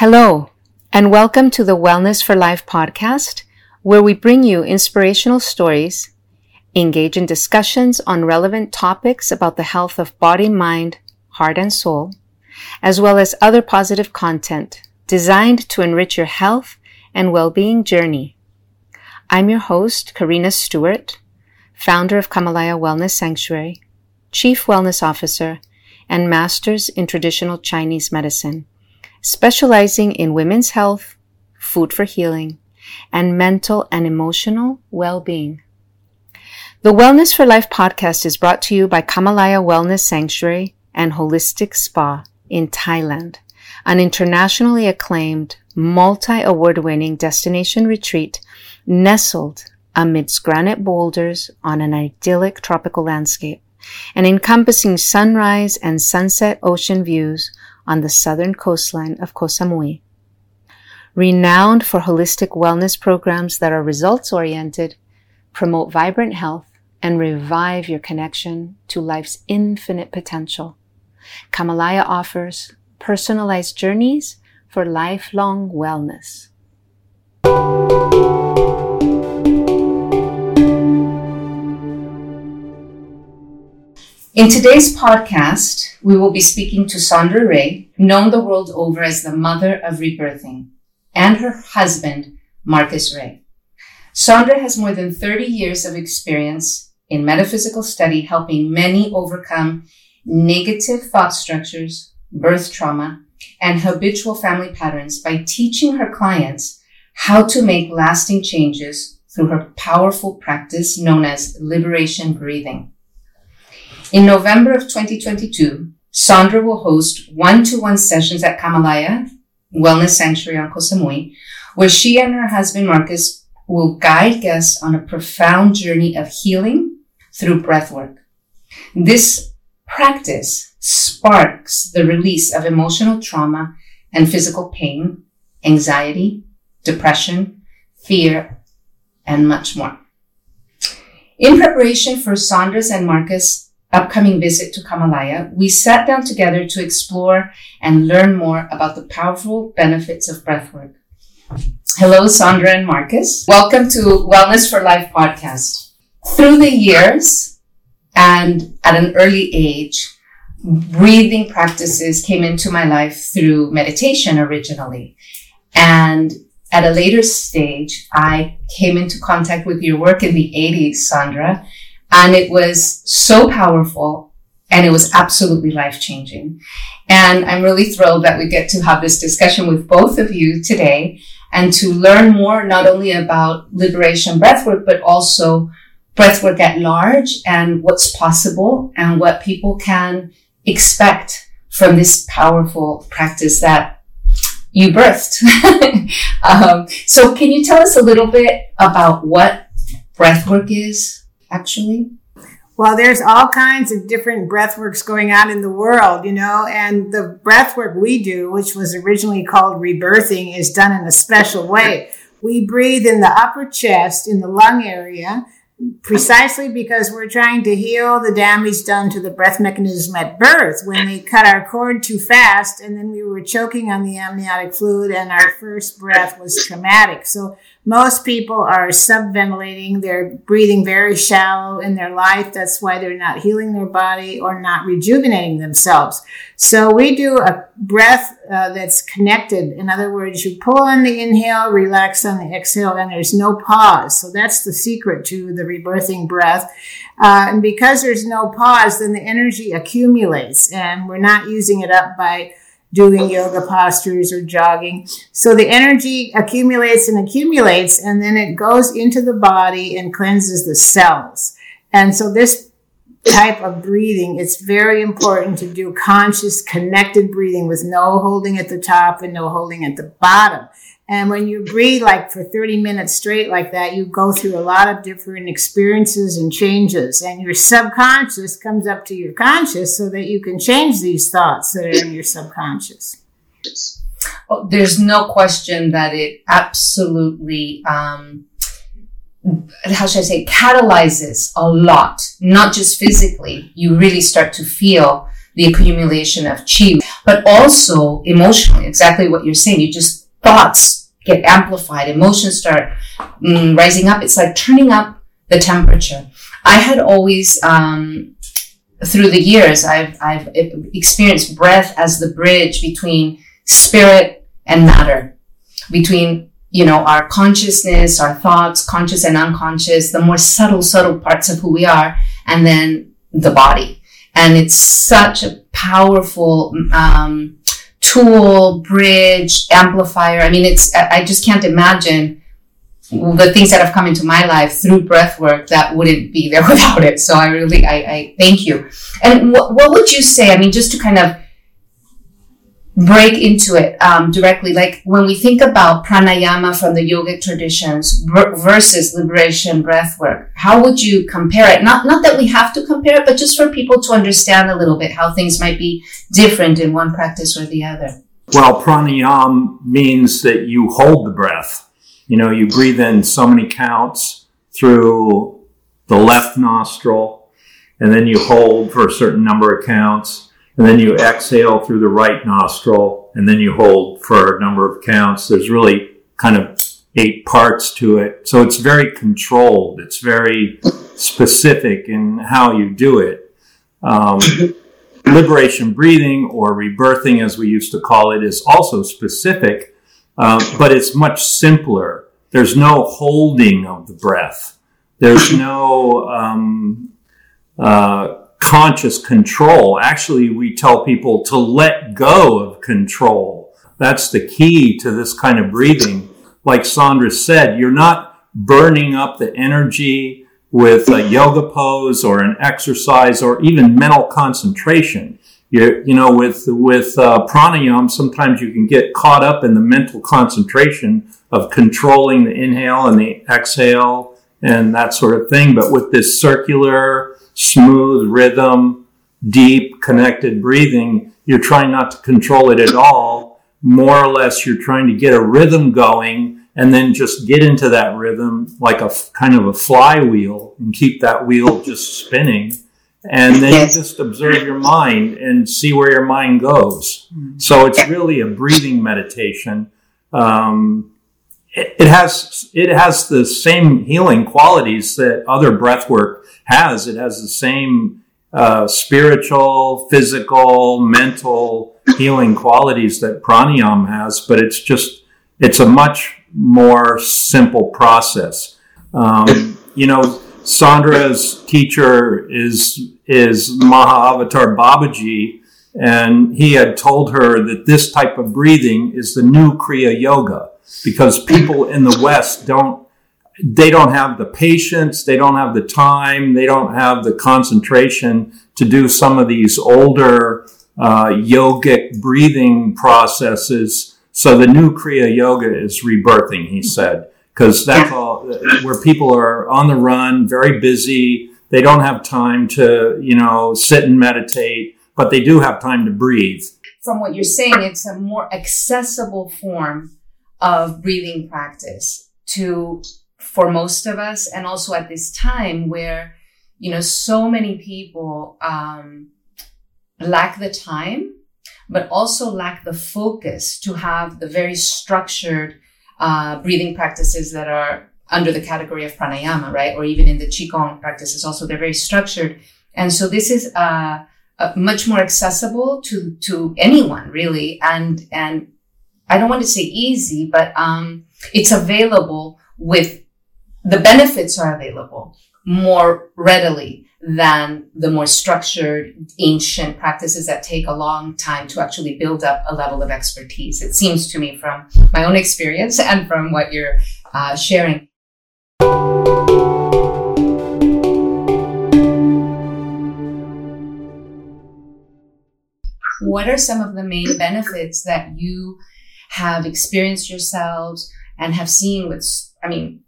Hello, and welcome to the Wellness for Life podcast, where we bring you inspirational stories, engage in discussions on relevant topics about the health of body, mind, heart, and soul, as well as other positive content designed to enrich your health and well-being journey. I'm your host, Karina Stewart, founder of Kamalaya Wellness Sanctuary, chief wellness officer, and master's in traditional Chinese medicine specializing in women's health, food for healing, and mental and emotional well-being. The Wellness for Life podcast is brought to you by Kamalaya Wellness Sanctuary and Holistic Spa in Thailand, an internationally acclaimed, multi-award winning destination retreat nestled amidst granite boulders on an idyllic tropical landscape and encompassing sunrise and sunset ocean views on the southern coastline of Koh Samui. Renowned for holistic wellness programs that are results oriented, promote vibrant health, and revive your connection to life's infinite potential. Kamalaya offers personalized journeys for lifelong wellness. In today's podcast, we will be speaking to Sondra Ray, known the world over as the mother of rebirthing, and her husband, Markus Ray. Sondra has more than 30 years of experience in metaphysical study, helping many overcome negative thought structures, birth trauma, and habitual family patterns by teaching her clients how to make lasting changes through her powerful practice known as liberation breathing. In November of 2022, Sondra will host one-to-one sessions at Kamalaya Wellness Sanctuary on Koh Samui, where she and her husband Markus will guide guests on a profound journey of healing through breathwork. This practice sparks the release of emotional trauma and physical pain, anxiety, depression, fear, and much more. In preparation for Sondra's and Markus upcoming visit to Kamalaya, we sat down together to explore and learn more about the powerful benefits of breathwork. Hello, Sondra and Markus. Welcome to Wellness for Life podcast. Through the years and at an early age, breathing practices came into my life through meditation originally. And at a later stage, I came into contact with your work in the 80s, Sondra, and it was so powerful and it was absolutely life changing. And I'm really thrilled that we get to have this discussion with both of you today and to learn more not only about liberation breathwork, but also breathwork at large and what's possible and what people can expect from this powerful practice that you birthed. um, so can you tell us a little bit about what breathwork is? Actually? Well, there's all kinds of different breath works going on in the world, you know, and the breath work we do, which was originally called rebirthing, is done in a special way. We breathe in the upper chest, in the lung area, precisely because we're trying to heal the damage done to the breath mechanism at birth when they cut our cord too fast and then we were choking on the amniotic fluid and our first breath was traumatic. So most people are subventilating. They're breathing very shallow in their life. That's why they're not healing their body or not rejuvenating themselves. So we do a breath uh, that's connected. In other words, you pull on the inhale, relax on the exhale, and there's no pause. So that's the secret to the rebirthing breath. Uh, and because there's no pause, then the energy accumulates and we're not using it up by doing yoga postures or jogging. So the energy accumulates and accumulates and then it goes into the body and cleanses the cells. And so this type of breathing, it's very important to do conscious connected breathing with no holding at the top and no holding at the bottom. And when you breathe like for 30 minutes straight like that, you go through a lot of different experiences and changes. And your subconscious comes up to your conscious so that you can change these thoughts that are in your subconscious. Well, there's no question that it absolutely, um, how should I say, catalyzes a lot, not just physically. You really start to feel the accumulation of chi, but also emotionally, exactly what you're saying. You just thoughts get amplified, emotions start mm, rising up. It's like turning up the temperature. I had always, um, through the years, I've, I've experienced breath as the bridge between spirit and matter, between, you know, our consciousness, our thoughts, conscious and unconscious, the more subtle, subtle parts of who we are, and then the body. And it's such a powerful, um, tool, bridge, amplifier. I mean, it's, I just can't imagine the things that have come into my life through breath work that wouldn't be there without it. So I really, I, I thank you. And what, what would you say? I mean, just to kind of break into it um, directly, like when we think about pranayama from the yogic traditions versus liberation breath work, how would you compare it? Not, not that we have to compare it, but just for people to understand a little bit how things might be different in one practice or the other. Well, pranayama means that you hold the breath you know, you breathe in so many counts through the left nostril, and then you hold for a certain number of counts, and then you exhale through the right nostril, and then you hold for a number of counts. There's really kind of eight parts to it. So it's very controlled. It's very specific in how you do it. Um, liberation breathing or rebirthing, as we used to call it, is also specific um, but it's much simpler. There's no holding of the breath. There's no um, uh, conscious control. Actually, we tell people to let go of control. That's the key to this kind of breathing. Like Sondra said, you're not burning up the energy with a yoga pose or an exercise or even mental concentration you you know with with uh, pranayama sometimes you can get caught up in the mental concentration of controlling the inhale and the exhale and that sort of thing but with this circular smooth rhythm deep connected breathing you're trying not to control it at all more or less you're trying to get a rhythm going and then just get into that rhythm like a kind of a flywheel and keep that wheel just spinning and then yes. you just observe your mind and see where your mind goes. So it's really a breathing meditation. Um, it, has it has the same healing qualities that other breath work has. It has the same uh, spiritual, physical, mental healing qualities that pranayama has, but it's just it's a much more simple process. Um, you know Sondra's teacher is is Mahavatar Babaji, and he had told her that this type of breathing is the new Kriya Yoga because people in the West don't they don't have the patience, they don't have the time, they don't have the concentration to do some of these older uh, yogic breathing processes. So the new Kriya Yoga is rebirthing, he said because that's all where people are on the run, very busy. They don't have time to, you know, sit and meditate, but they do have time to breathe. From what you're saying, it's a more accessible form of breathing practice to, for most of us. And also at this time where, you know, so many people, um, lack the time, but also lack the focus to have the very structured uh, breathing practices that are under the category of pranayama, right? Or even in the qigong practices, also they're very structured, and so this is uh, uh, much more accessible to to anyone really, and and I don't want to say easy, but um, it's available with the benefits are available more readily than the more structured ancient practices that take a long time to actually build up a level of expertise. It seems to me from my own experience and from what you're uh, sharing. What are some of the main benefits that you have experienced yourselves and have seen with, I mean,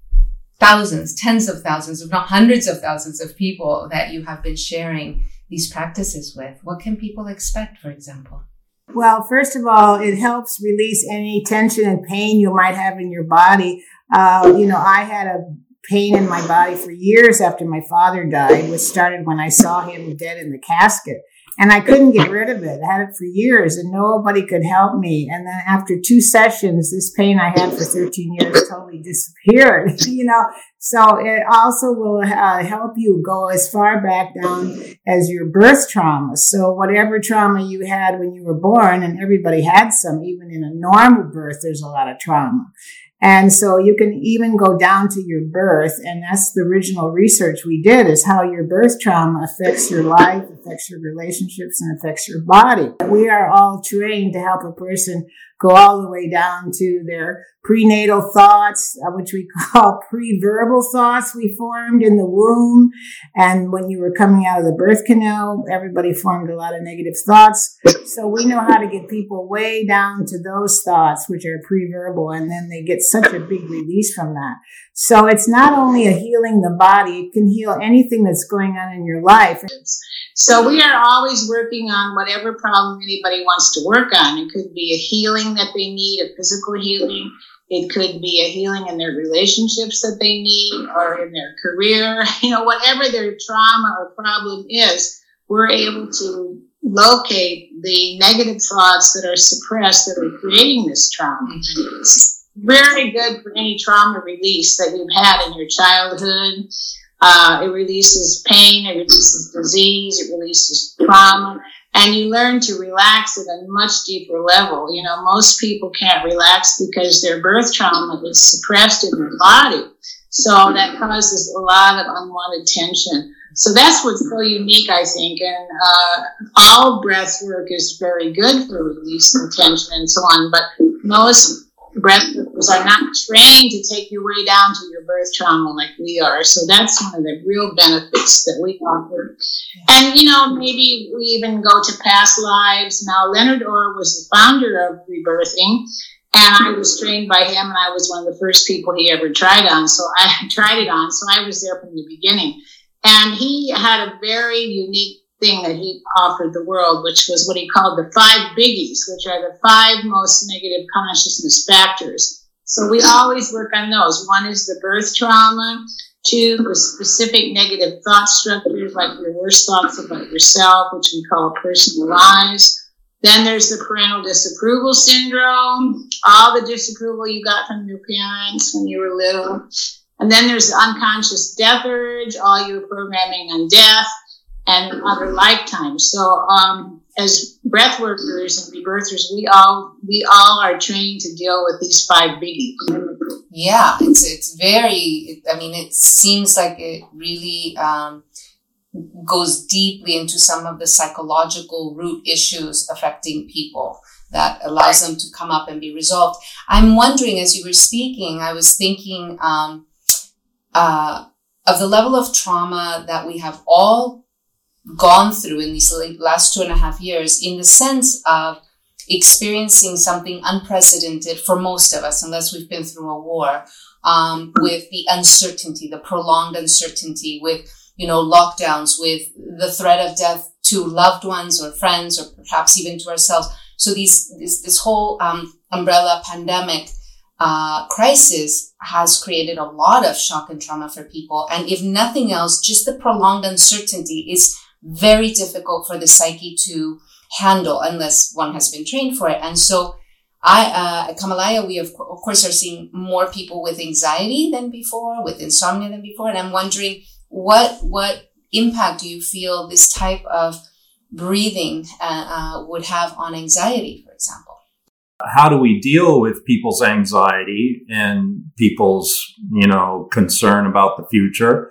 thousands, tens of thousands, if not hundreds of thousands of people that you have been sharing these practices with? What can people expect, for example? Well, first of all, it helps release any tension and pain you might have in your body. Uh, you know, I had a pain in my body for years after my father died, which started when I saw him dead in the casket. And I couldn't get rid of it. I had it for years and nobody could help me. And then after two sessions, this pain I had for 13 years totally disappeared, you know. So it also will uh, help you go as far back down as your birth trauma. So whatever trauma you had when you were born, and everybody had some, even in a normal birth, there's a lot of trauma. And so you can even go down to your birth. And that's the original research we did is how your birth trauma affects your life, affects your relationships, and affects your body. We are all trained to help a person go all the way down to their prenatal thoughts, uh, which we call pre-verbal thoughts we formed in the womb. And when you were coming out of the birth canal, everybody formed a lot of negative thoughts. So we know how to get people way down to those thoughts, which are pre-verbal, and then they get such a big release from that. So it's not only a healing the body, it can heal anything that's going on in your life. So we are always working on whatever problem anybody wants to work on. It could be a healing that they need, a physical healing. It could be a healing in their relationships that they need or in their career. You know, whatever their trauma or problem is, we're able to locate the negative thoughts that are suppressed that are creating this trauma. Mm-hmm. Very good for any trauma release that you've had in your childhood uh, it releases pain, it releases disease, it releases trauma, and you learn to relax at a much deeper level. You know, most people can't relax because their birth trauma is suppressed in their body. So that causes a lot of unwanted tension. So that's what's so unique, I think. And uh, all breath work is very good for releasing tension and so on, but most breath workers are not trained to take your way down to your birth trauma like we are. So that's one of the real benefits that we offer. And, you know, maybe we even go to past lives. Now, Leonard Orr was the founder of Rebirthing. And I was trained by him, and I was one of the first people he ever tried on. So I tried it on. So I was there from the beginning. And he had a very unique thing that he offered the world, which was what he called the five biggies, which are the five most negative consciousness factors. So we always work on those. One is the birth trauma. Two, the specific negative thought structures, like your worst thoughts about yourself, which we call personal lies. Then there's the parental disapproval syndrome, all the disapproval you got from your parents when you were little. And then there's the unconscious death urge, all your programming on death and other lifetimes. So, um, as breath workers and rebirthers, we all we all are trained to deal with these five biggies. Yeah, it's it's very. I mean, it seems like it really um, goes deeply into some of the psychological root issues affecting people that allows them to come up and be resolved. I'm wondering, as you were speaking, I was thinking um, uh, of the level of trauma that we have all gone through in these last two and a half years in the sense of experiencing something unprecedented for most of us, unless we've been through a war, um, with the uncertainty, the prolonged uncertainty, with you know lockdowns, with the threat of death to loved ones or friends, or perhaps even to ourselves. So these this this whole um, umbrella pandemic uh, crisis has created a lot of shock and trauma for people, and if nothing else, just the prolonged uncertainty is very difficult for the psyche to handle unless one has been trained for it. And so I, uh, at Kamalaya, we of, of course are seeing more people with anxiety than before, with insomnia than before. And I'm wondering what, what impact do you feel this type of breathing uh, uh, would have on anxiety, for example? How do we deal with people's anxiety and people's, you know, concern about the future?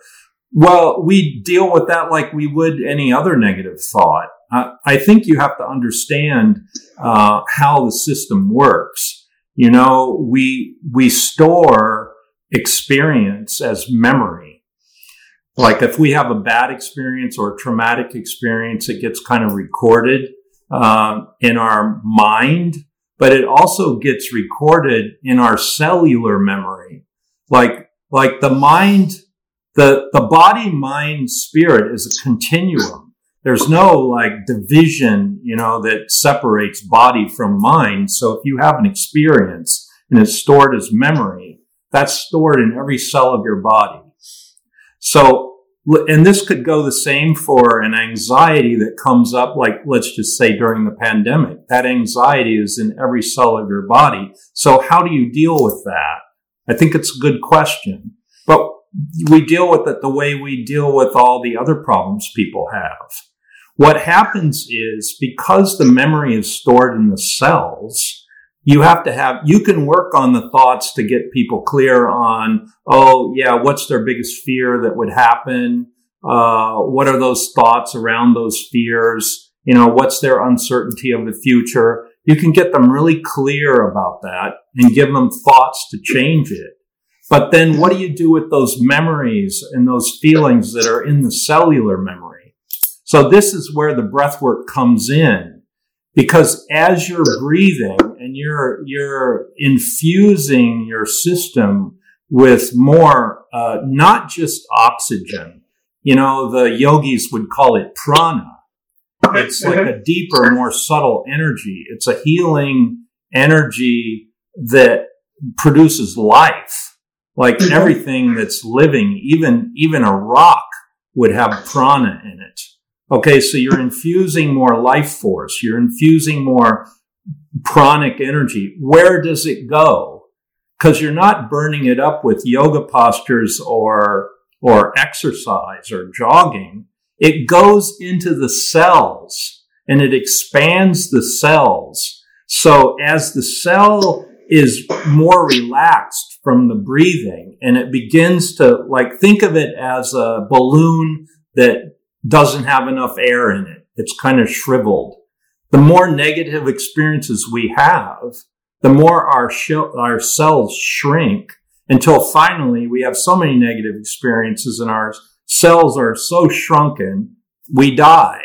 Well, we deal with that like we would any other negative thought. Uh, I think you have to understand uh, how the system works. You know, we we store experience as memory. Like if we have a bad experience or a traumatic experience, it gets kind of recorded uh, in our mind, but it also gets recorded in our cellular memory. Like like the mind the, the body, mind, spirit is a continuum. There's no like division, you know, that separates body from mind. So if you have an experience and it's stored as memory, that's stored in every cell of your body. So and this could go the same for an anxiety that comes up, like let's just say during the pandemic. That anxiety is in every cell of your body. So how do you deal with that? I think it's a good question. But we deal with it the way we deal with all the other problems people have. What happens is because the memory is stored in the cells, you have to have, you can work on the thoughts to get people clear on, oh, yeah, what's their biggest fear that would happen? Uh, what are those thoughts around those fears? You know, what's their uncertainty of the future? You can get them really clear about that and give them thoughts to change it. But then what do you do with those memories and those feelings that are in the cellular memory? So this is where the breath work comes in because as you're breathing and you're, you're infusing your system with more, uh, not just oxygen, you know, the yogis would call it prana. It's like a deeper, more subtle energy. It's a healing energy that produces life. Like mm-hmm. everything that's living, even, even a rock would have prana in it. Okay. So you're infusing more life force. You're infusing more pranic energy. Where does it go? Because you're not burning it up with yoga postures or, or exercise or jogging. It goes into the cells and it expands the cells. So as the cell is more relaxed from the breathing and it begins to like think of it as a balloon that doesn't have enough air in it. It's kind of shriveled. The more negative experiences we have, the more our, our cells shrink until finally we have so many negative experiences and our cells are so shrunken, we die.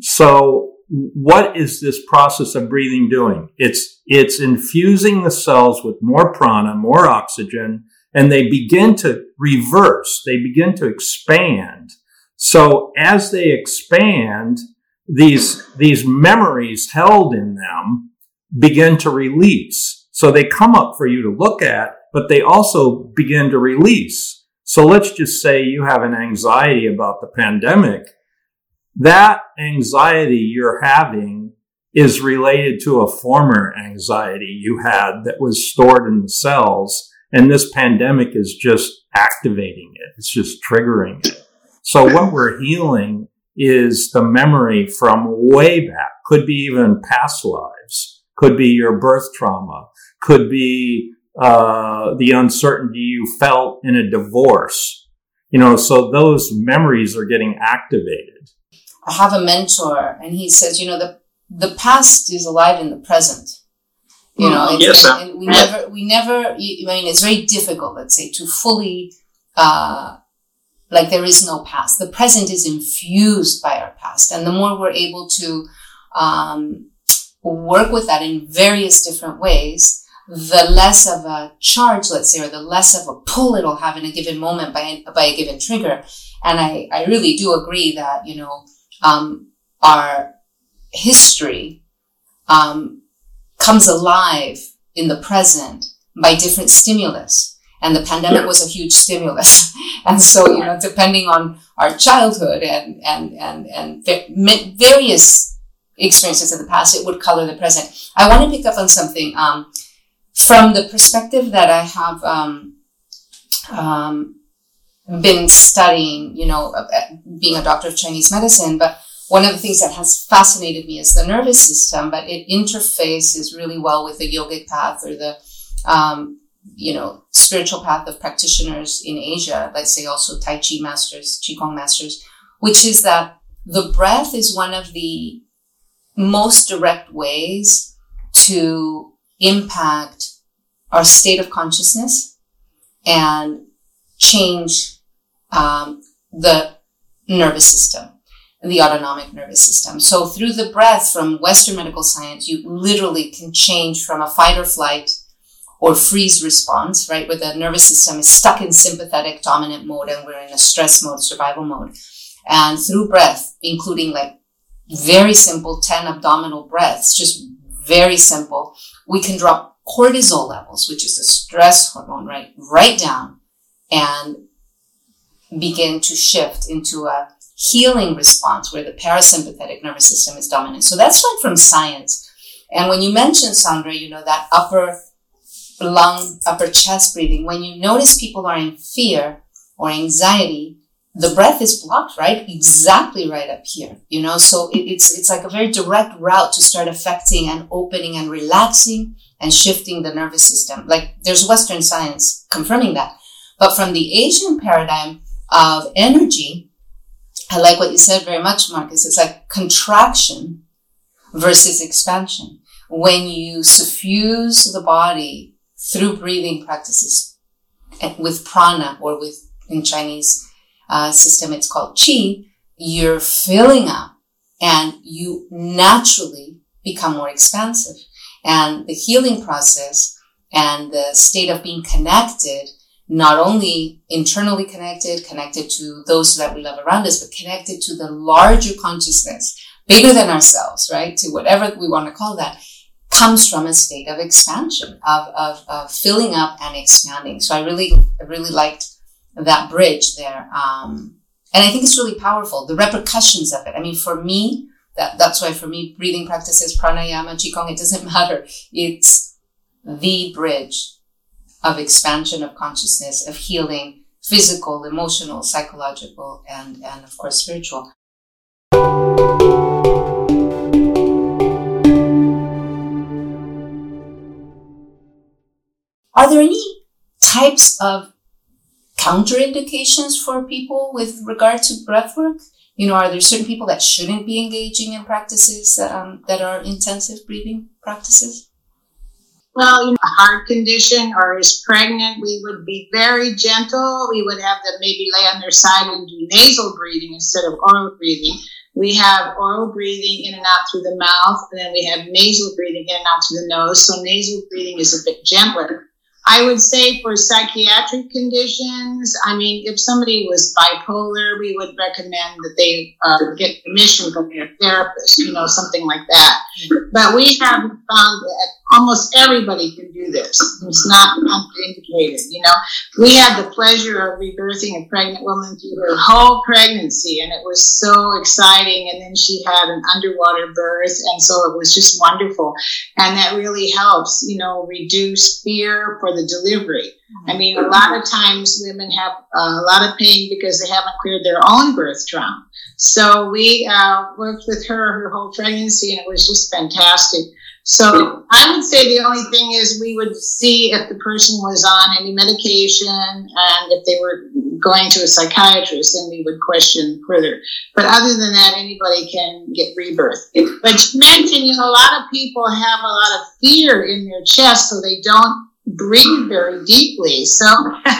So what is this process of breathing doing? It's, it's infusing the cells with more prana, more oxygen, and they begin to reverse. They begin to expand. So as they expand, these, these memories held in them begin to release. So they come up for you to look at, but they also begin to release. So let's just say you have an anxiety about the pandemic. That anxiety you're having is related to a former anxiety you had that was stored in the cells. And this pandemic is just activating it. It's just triggering it. So what we're healing is the memory from way back. Could be even past lives. Could be your birth trauma. Could be uh, the uncertainty you felt in a divorce. You know, so those memories are getting activated. I have a mentor, and he says, you know, the the past is alive in the present. You know, mm-hmm. yes, and, we never, we never. I mean, it's very difficult, let's say, to fully, uh, like, there is no past. The present is infused by our past, and the more we're able to um, work with that in various different ways, the less of a charge, let's say, or the less of a pull it'll have in a given moment by, by a given trigger. And I, I really do agree that, you know, um, our history, um, comes alive in the present by different stimulus. And the pandemic was a huge stimulus. and so, you know, depending on our childhood and, and, and, and various experiences of the past, it would color the present. I want to pick up on something. Um, from the perspective that I have um, um, been studying, you know, uh, uh, being a doctor of Chinese medicine, but one of the things that has fascinated me is the nervous system, but it interfaces really well with the yogic path or the, um, you know, spiritual path of practitioners in Asia, let's say also Tai Chi masters, Qigong masters, which is that the breath is one of the most direct ways to impact our state of consciousness and change um, the nervous system, the autonomic nervous system. So through the breath from Western medical science, you literally can change from a fight or flight or freeze response, right? Where the nervous system is stuck in sympathetic dominant mode and we're in a stress mode, survival mode. And through breath, including like very simple 10 abdominal breaths, just very simple, we can drop cortisol levels, which is a stress hormone, right, right down and begin to shift into a healing response where the parasympathetic nervous system is dominant. So that's like from science. And when you mentioned Sondra, you know, that upper lung, upper chest breathing, when you notice people are in fear or anxiety, the breath is blocked, right? Exactly right up here, you know? So it, it's, it's like a very direct route to start affecting and opening and relaxing and shifting the nervous system. Like there's Western science confirming that. But from the Asian paradigm of energy, I like what you said very much, Markus. It's like contraction versus expansion. When you suffuse the body through breathing practices with prana or with in Chinese uh, system, it's called qi, you're filling up and you naturally become more expansive. And the healing process and the state of being connected, not only internally connected, connected to those that we love around us, but connected to the larger consciousness, bigger than ourselves, right? To whatever we want to call that, comes from a state of expansion, of, of, of filling up and expanding. So I really, I really liked that bridge there. Um, and I think it's really powerful. The repercussions of it. I mean, for me, that, that's why for me, breathing practices, pranayama, qigong, it doesn't matter. It's the bridge of expansion of consciousness, of healing, physical, emotional, psychological, and, and of course, spiritual. Are there any types of counterindications for people with regard to breath work? You know, are there certain people that shouldn't be engaging in practices um, that are intensive breathing practices? Well, you know, a heart condition or is pregnant, we would be very gentle. We would have them maybe lay on their side and do nasal breathing instead of oral breathing. We have oral breathing in and out through the mouth, and then we have nasal breathing in and out through the nose. So nasal breathing is a bit gentler. I would say for psychiatric conditions, I mean, if somebody was bipolar, we would recommend that they uh, get permission from their therapist, you know, something like that. But we have found that almost everybody can do this. It's not contraindicated, you know. We had the pleasure of rebirthing a pregnant woman through her whole pregnancy, and it was so exciting. And then she had an underwater birth, and so it was just wonderful. And that really helps, you know, reduce fear for the delivery. I mean, a lot of times women have uh, a lot of pain because they haven't cleared their own birth trauma. So we uh, worked with her her whole pregnancy, and it was just fantastic. So I would say the only thing is we would see if the person was on any medication and if they were going to a psychiatrist, then we would question further. But other than that, anybody can get rebirth. But you mentioned, you know, a lot of people have a lot of fear in their chest, so they don't breathe very deeply. So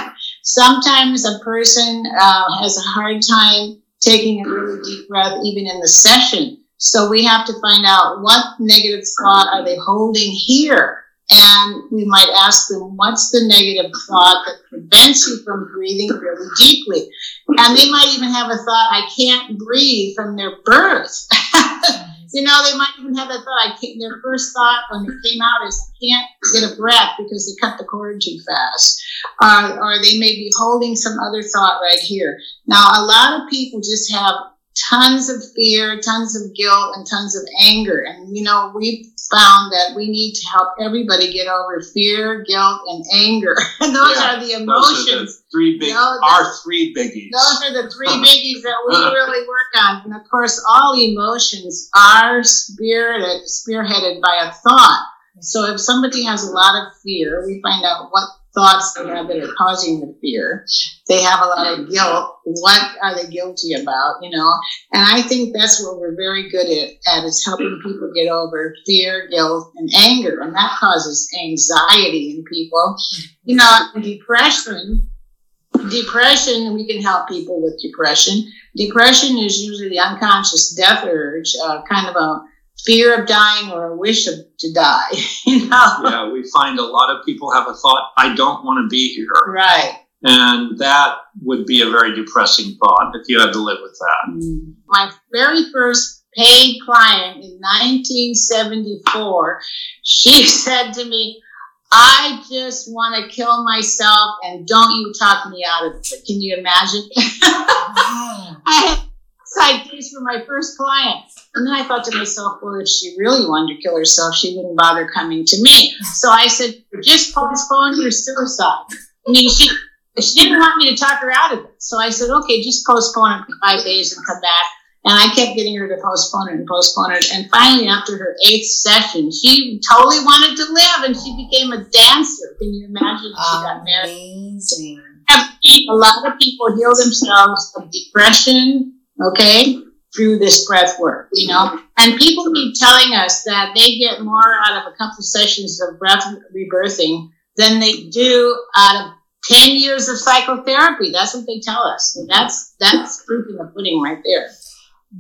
sometimes a person uh, has a hard time taking a really deep breath, even in the session. So we have to find out what negative thought are they holding here? And we might ask them, what's the negative thought that prevents you from breathing really deeply? And they might even have a thought, I can't breathe from their birth. you know, they might even have that thought, I can't, their first thought when it came out is, I can't get a breath because they cut the cord too fast. Uh, or they may be holding some other thought right here. Now, a lot of people just have tons of fear, tons of guilt, and tons of anger. And, you know, we found that we need to help everybody get over fear, guilt, and anger. And those yeah, are the emotions. Those are the three big, you know, our three biggies. Those are the three biggies that we really work on. And of course, all emotions are spearheaded, spearheaded by a thought. So if somebody has a lot of fear, we find out what thoughts they have that are causing the fear. They have a lot of guilt. What are they guilty about? You know, and I think that's what we're very good at, at is helping people get over fear, guilt, and anger, and that causes anxiety in people. You know, depression. Depression, we can help people with depression. Depression is usually the unconscious death urge, uh, kind of a fear of dying or a wish of, to die. you know? Yeah, we find a lot of people have a thought, I don't want to be here. Right. And that would be a very depressing thought if you had to live with that. Mm. My very first paid client in 1974, she said to me, I just want to kill myself and don't you talk me out of it. Can you imagine? I had ideas for my first client. And then I thought to myself, well, if she really wanted to kill herself, she wouldn't bother coming to me. So I said, just postpone your suicide. I mean, she, she didn't want me to talk her out of it. So I said, okay, just postpone it for five days and come back. And I kept getting her to postpone it and postpone it. And finally, after her eighth session, she totally wanted to live and she became a dancer. Can you imagine? She got married. Amazing. A lot of people heal themselves of depression, okay, through this breath work, you know. And people keep telling us that they get more out of a couple sessions of breath rebirthing than they do out of 10 years of psychotherapy. That's what they tell us. And that's, that's proof in the pudding right there.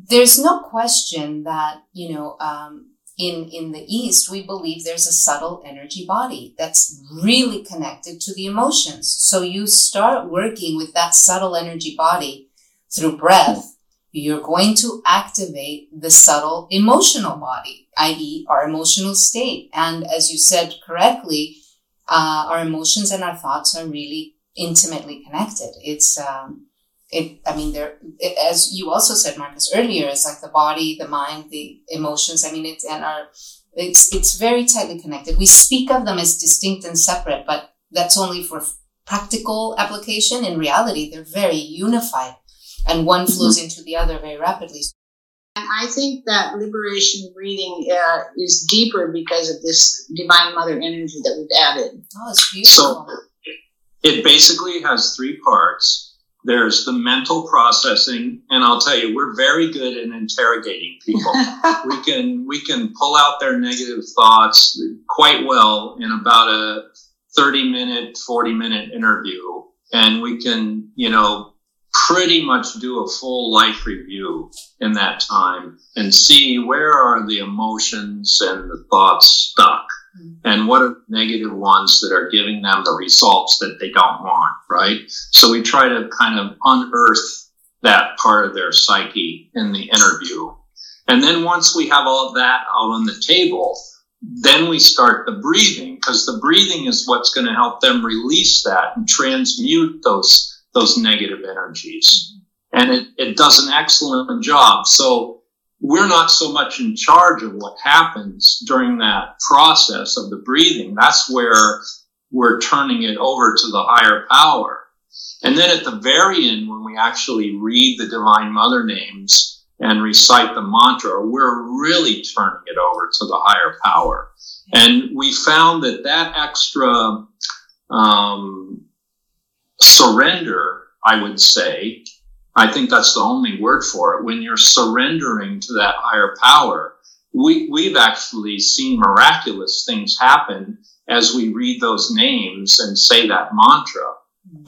There's no question that, you know, um, in, in the East, we believe there's a subtle energy body that's really connected to the emotions. So you start working with that subtle energy body through breath. You're going to activate the subtle emotional body, i.e. our emotional state. And as you said correctly, uh, our emotions and our thoughts are really intimately connected. It's, um, it, I mean, there, as you also said, Markus, earlier, it's like the body, the mind, the emotions. I mean, it's, and our, it's, it's very tightly connected. We speak of them as distinct and separate, but that's only for practical application. In reality, they're very unified and one flows mm-hmm. into the other very rapidly. And I think that liberation breathing uh, is deeper because of this divine mother energy that we've added. Oh, it's beautiful. So it basically has three parts there's the mental processing, and I'll tell you, we're very good at interrogating people. we can we can pull out their negative thoughts quite well in about a 30 minute, 40 minute interview, and we can, you know, pretty much do a full life review in that time and see where are the emotions and the thoughts stuck mm-hmm. and what are negative ones that are giving them the results that they don't want, right? So we try to kind of unearth that part of their psyche in the interview. And then once we have all of that out on the table, then we start the breathing because the breathing is what's going to help them release that and transmute those those negative energies. And it, it does an excellent job. So we're not so much in charge of what happens during that process of the breathing. That's where we're turning it over to the higher power. And then at the very end, when we actually read the Divine Mother names and recite the mantra, we're really turning it over to the higher power. And we found that that extra um, surrender, I would say, I think that's the only word for it. When you're surrendering to that higher power, we, we've actually seen miraculous things happen as we read those names and say that mantra.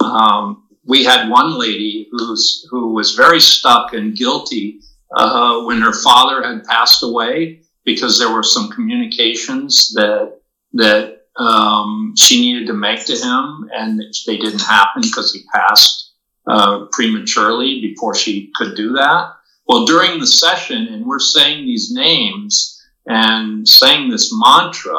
Um, we had one lady who's, who was very stuck and guilty uh, when her father had passed away because there were some communications that that um, she needed to make to him, and they didn't happen because he passed uh, prematurely before she could do that. Well, during the session, and we're saying these names and saying this mantra,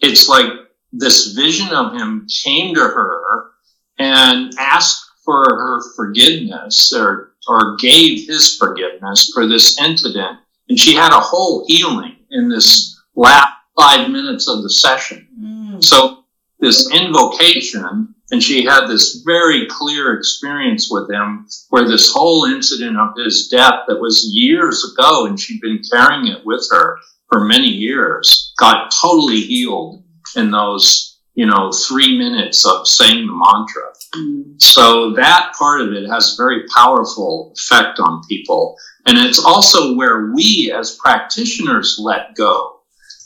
it's like this vision of him came to her and asked for her forgiveness or, or gave his forgiveness for this incident. And she had a whole healing in this last five minutes of the session. Mm. So this invocation, and she had this very clear experience with him where this whole incident of his death that was years ago and she'd been carrying it with her for many years got totally healed in those, you know, three minutes of saying the mantra. Mm. So that part of it has a very powerful effect on people. And it's also where we as practitioners let go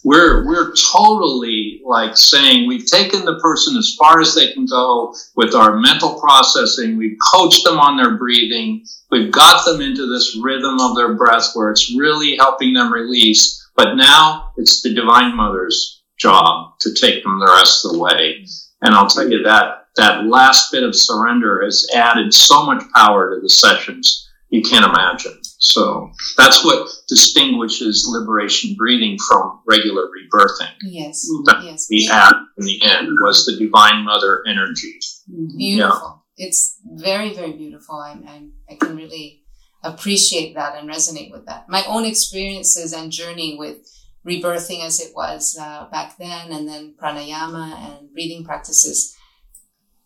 we're we're totally like saying we've taken the person as far as they can go with our mental processing. We've coached them on their breathing. We've got them into this rhythm of their breath where it's really helping them release. But now it's the divine mother's job to take them the rest of the way. And i'll tell you that that last bit of surrender has added so much power to the sessions you can't imagine. So that's what distinguishes liberation breathing from regular rebirthing. Yes. That Yes. The add in the end was the divine mother energy. Beautiful. It's very, very beautiful. I, I, I can really appreciate that and resonate with that. My own experiences and journey with rebirthing as it was uh, back then, and then pranayama and breathing practices,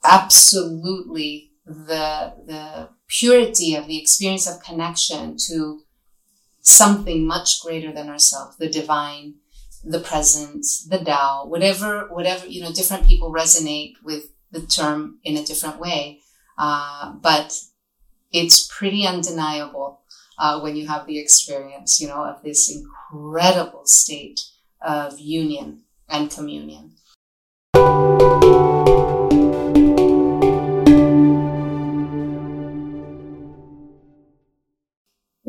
absolutely the the purity of the experience of connection to something much greater than ourselves, the divine, the present, the Tao, whatever, whatever, you know, different people resonate with the term in a different way. Uh, but it's pretty undeniable uh, when you have the experience, you know, of this incredible state of union and communion.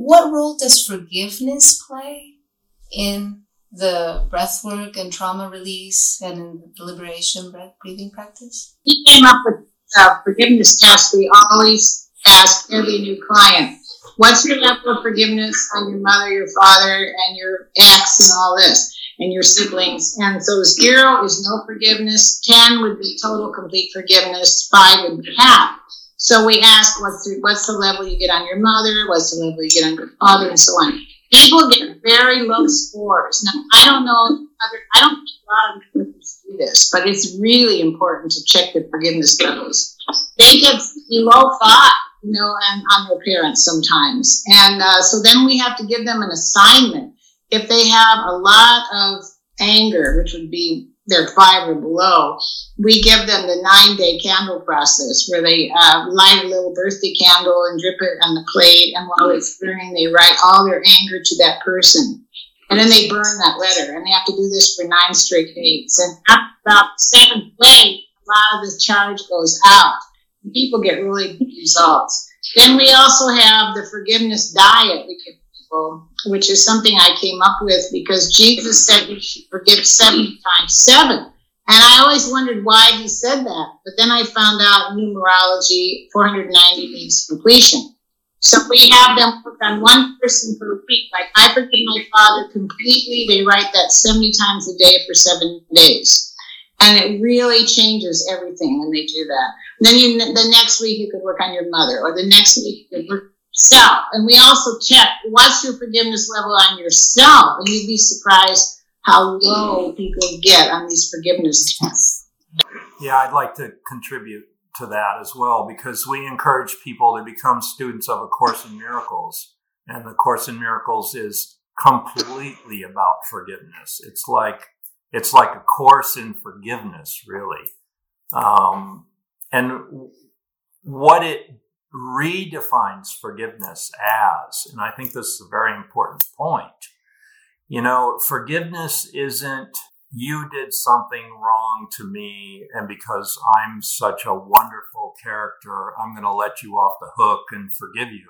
What role does forgiveness play in the breath work and trauma release and in the liberation breath breathing practice? He came up with a forgiveness test we always ask every new client. What's your level of forgiveness on your mother, your father, and your ex, and all this, and your siblings? And so zero is no forgiveness, 10 would be total complete forgiveness, 5 would be half. So we ask what's the, what's the level you get on your mother, what's the level you get on your father, and so on. People get very low scores. Now, I don't know, other, I don't think a lot of people do this, but it's really important to check the forgiveness levels. They get below five, you know, and on their parents sometimes. And uh, so then we have to give them an assignment. If they have a lot of anger, which would be their five or below, we give them the nine day candle process where they uh, light a little birthday candle and drip it on the plate. And while it's burning, they write all their anger to that person. And then they burn that letter. And they have to do this for nine straight days. And after about the seventh day, a lot of the charge goes out. People get really good results. Then we also have the forgiveness diet we give people, which is something I came up with because Jesus said you should forgive 70 times seven. And I always wondered why he said that. But then I found out numerology 490 means completion. So we have them work on one person per week. Like I forgive my father completely. They write that 70 times a day for seven days. And it really changes everything when they do that. Then you, the next week you could work on your mother, or the next week you could work yourself. And we also check what's your forgiveness level on yourself, and you'd be surprised how low people get on these forgiveness tests. Yeah, I'd like to contribute to that as well because we encourage people to become students of A Course in Miracles. And the Course in Miracles is completely about forgiveness. It's like it's like a course in forgiveness, really. Um, and what it redefines forgiveness as, and I think this is a very important point. You know, forgiveness isn't you did something wrong to me, and because I'm such a wonderful character, I'm going to let you off the hook and forgive you.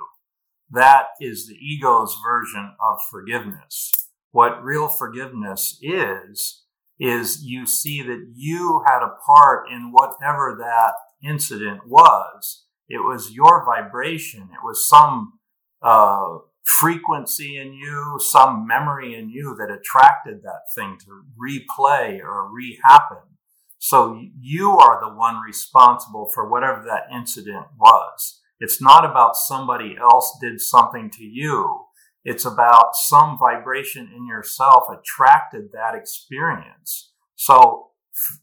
That is the ego's version of forgiveness. What real forgiveness is, is you see that you had a part in whatever that incident was. It was your vibration. It was some uh, frequency in you, some memory in you that attracted that thing to replay or rehappen. So you are the one responsible for whatever that incident was. It's not about somebody else did something to you. It's about some vibration in yourself attracted that experience. So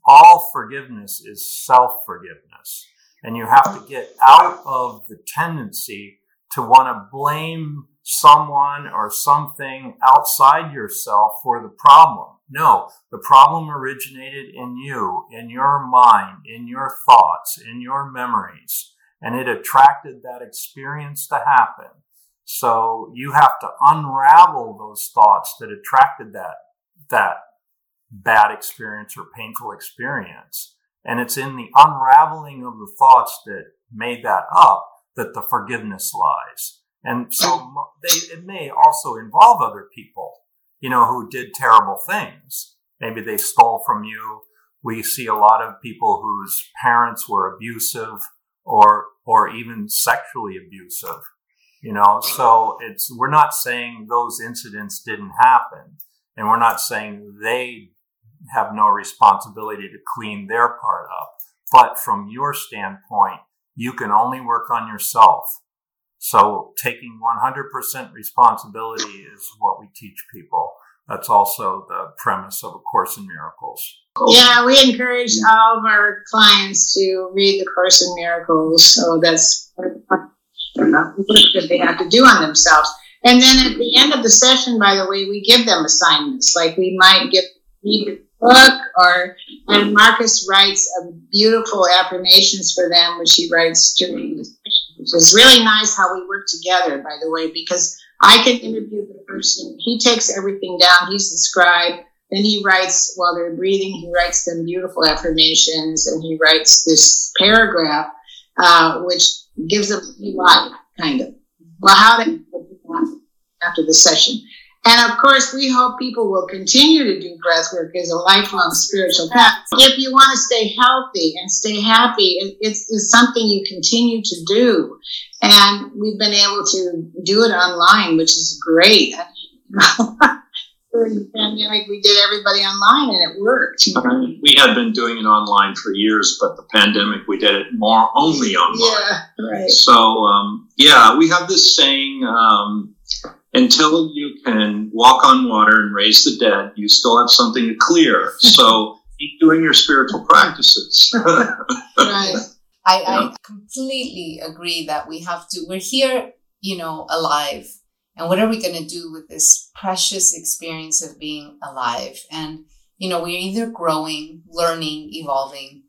all forgiveness is self forgiveness. And you have to get out of the tendency to want to blame someone or something outside yourself for the problem. No, the problem originated in you, in your mind, in your thoughts, in your memories, and it attracted that experience to happen. So you have to unravel those thoughts that attracted that, that bad experience or painful experience. And it's in the unraveling of the thoughts that made that up that the forgiveness lies. And so they, it may also involve other people, you know, who did terrible things. Maybe they stole from you. We see a lot of people whose parents were abusive or, or even sexually abusive. You know, so it's, we're not saying those incidents didn't happen and we're not saying they have no responsibility to clean their part up. But from your standpoint, you can only work on yourself. So taking 100% responsibility is what we teach people. That's also the premise of A Course in Miracles. Yeah, we encourage all of our clients to read the Course in Miracles. So that's what they have to do on themselves. And then at the end of the session, by the way, we give them assignments. Like we might give book, or and Markus writes beautiful affirmations for them, which he writes during the session, which is really nice how we work together. By the way, because I can interview the person, he takes everything down, he's the scribe. Then he writes while they're breathing. He writes them beautiful affirmations, and he writes this paragraph, uh, which gives them life, kind of. Well, how to after the session. And of course, we hope people will continue to do breath work as a lifelong spiritual path. If you want to stay healthy and stay happy, it's, it's something you continue to do. And we've been able to do it online, which is great. During the pandemic, we did everybody online and it worked. We had been doing it online for years, but the pandemic, we did it more only online. Yeah, right. So, um, yeah, we have this saying, um, until you can walk on water and raise the dead, you still have something to clear. So keep doing your spiritual practices. right. I, I completely agree that we have to, we're here, you know, alive. And what are we going to do with this precious experience of being alive? And, you know, we're either growing, learning, evolving,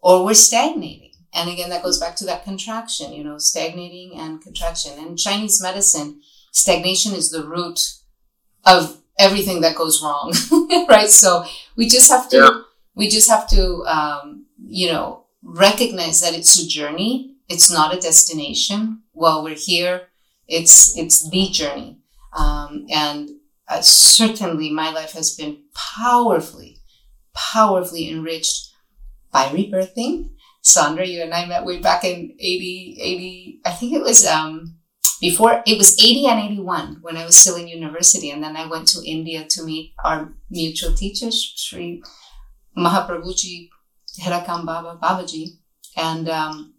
or we're stagnating. And again, that goes back to that contraction, you know, stagnating and contraction. And Chinese medicine, stagnation is the root of everything that goes wrong, right? So we just have to, yeah. we just have to, um, you know, recognize that it's a journey. It's not a destination. While we're here, it's, it's the journey. Um, and uh, certainly my life has been powerfully, powerfully enriched by rebirthing. Sondra, you and I met way back in 80, 80, I think it was, um, before it was 80 and 81 when I was still in university. And then I went to India to meet our mutual teacher, Sri Mahaprabhuji Herakhan Baba Babaji. And, um,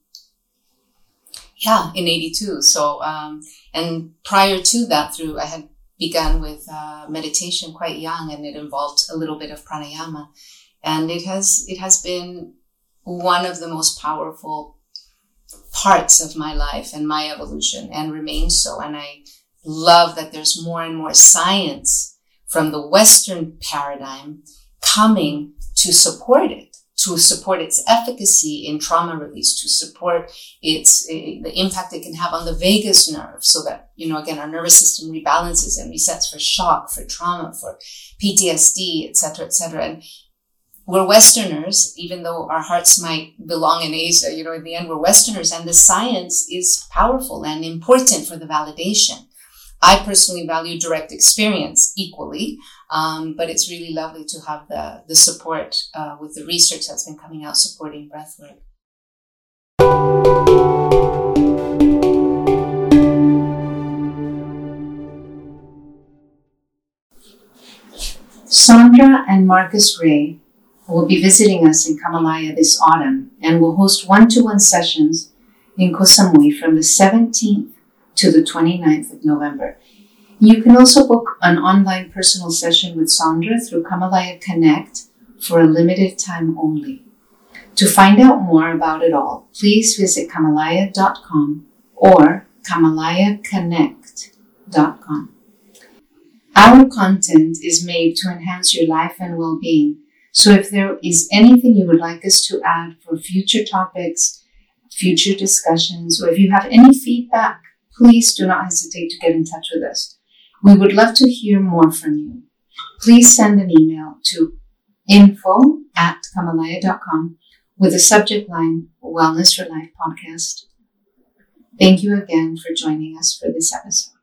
yeah, in 82. So, um, and prior to that through, I had begun with, uh, meditation quite young and it involved a little bit of pranayama. And it has, it has been one of the most powerful parts of my life and my evolution and remains so. And I love that there's more and more science from the Western paradigm coming to support it, to support its efficacy in trauma release, to support its, uh, the impact it can have on the vagus nerve so that, you know, again, our nervous system rebalances and resets for shock, for trauma, for PTSD, et cetera, et cetera. And we're Westerners, even though our hearts might belong in Asia, you know, in the end, we're Westerners and the science is powerful and important for the validation. I personally value direct experience equally, um, but it's really lovely to have the, the support uh, with the research that's been coming out supporting breathwork. Sondra and Markus Ray will be visiting us in Kamalaya this autumn and will host one-to-one sessions in Koh Samui from the 17th to the 29th of November. You can also book an online personal session with Sondra through Kamalaya Connect for a limited time only. To find out more about it all, please visit kamalaya.com or kamalayaconnect.com. Our content is made to enhance your life and well-being so if there is anything you would like us to add for future topics, future discussions, or if you have any feedback, please do not hesitate to get in touch with us. We would love to hear more from you. Please send an email to info at kamalaya.com with the subject line Wellness for Life podcast. Thank you again for joining us for this episode.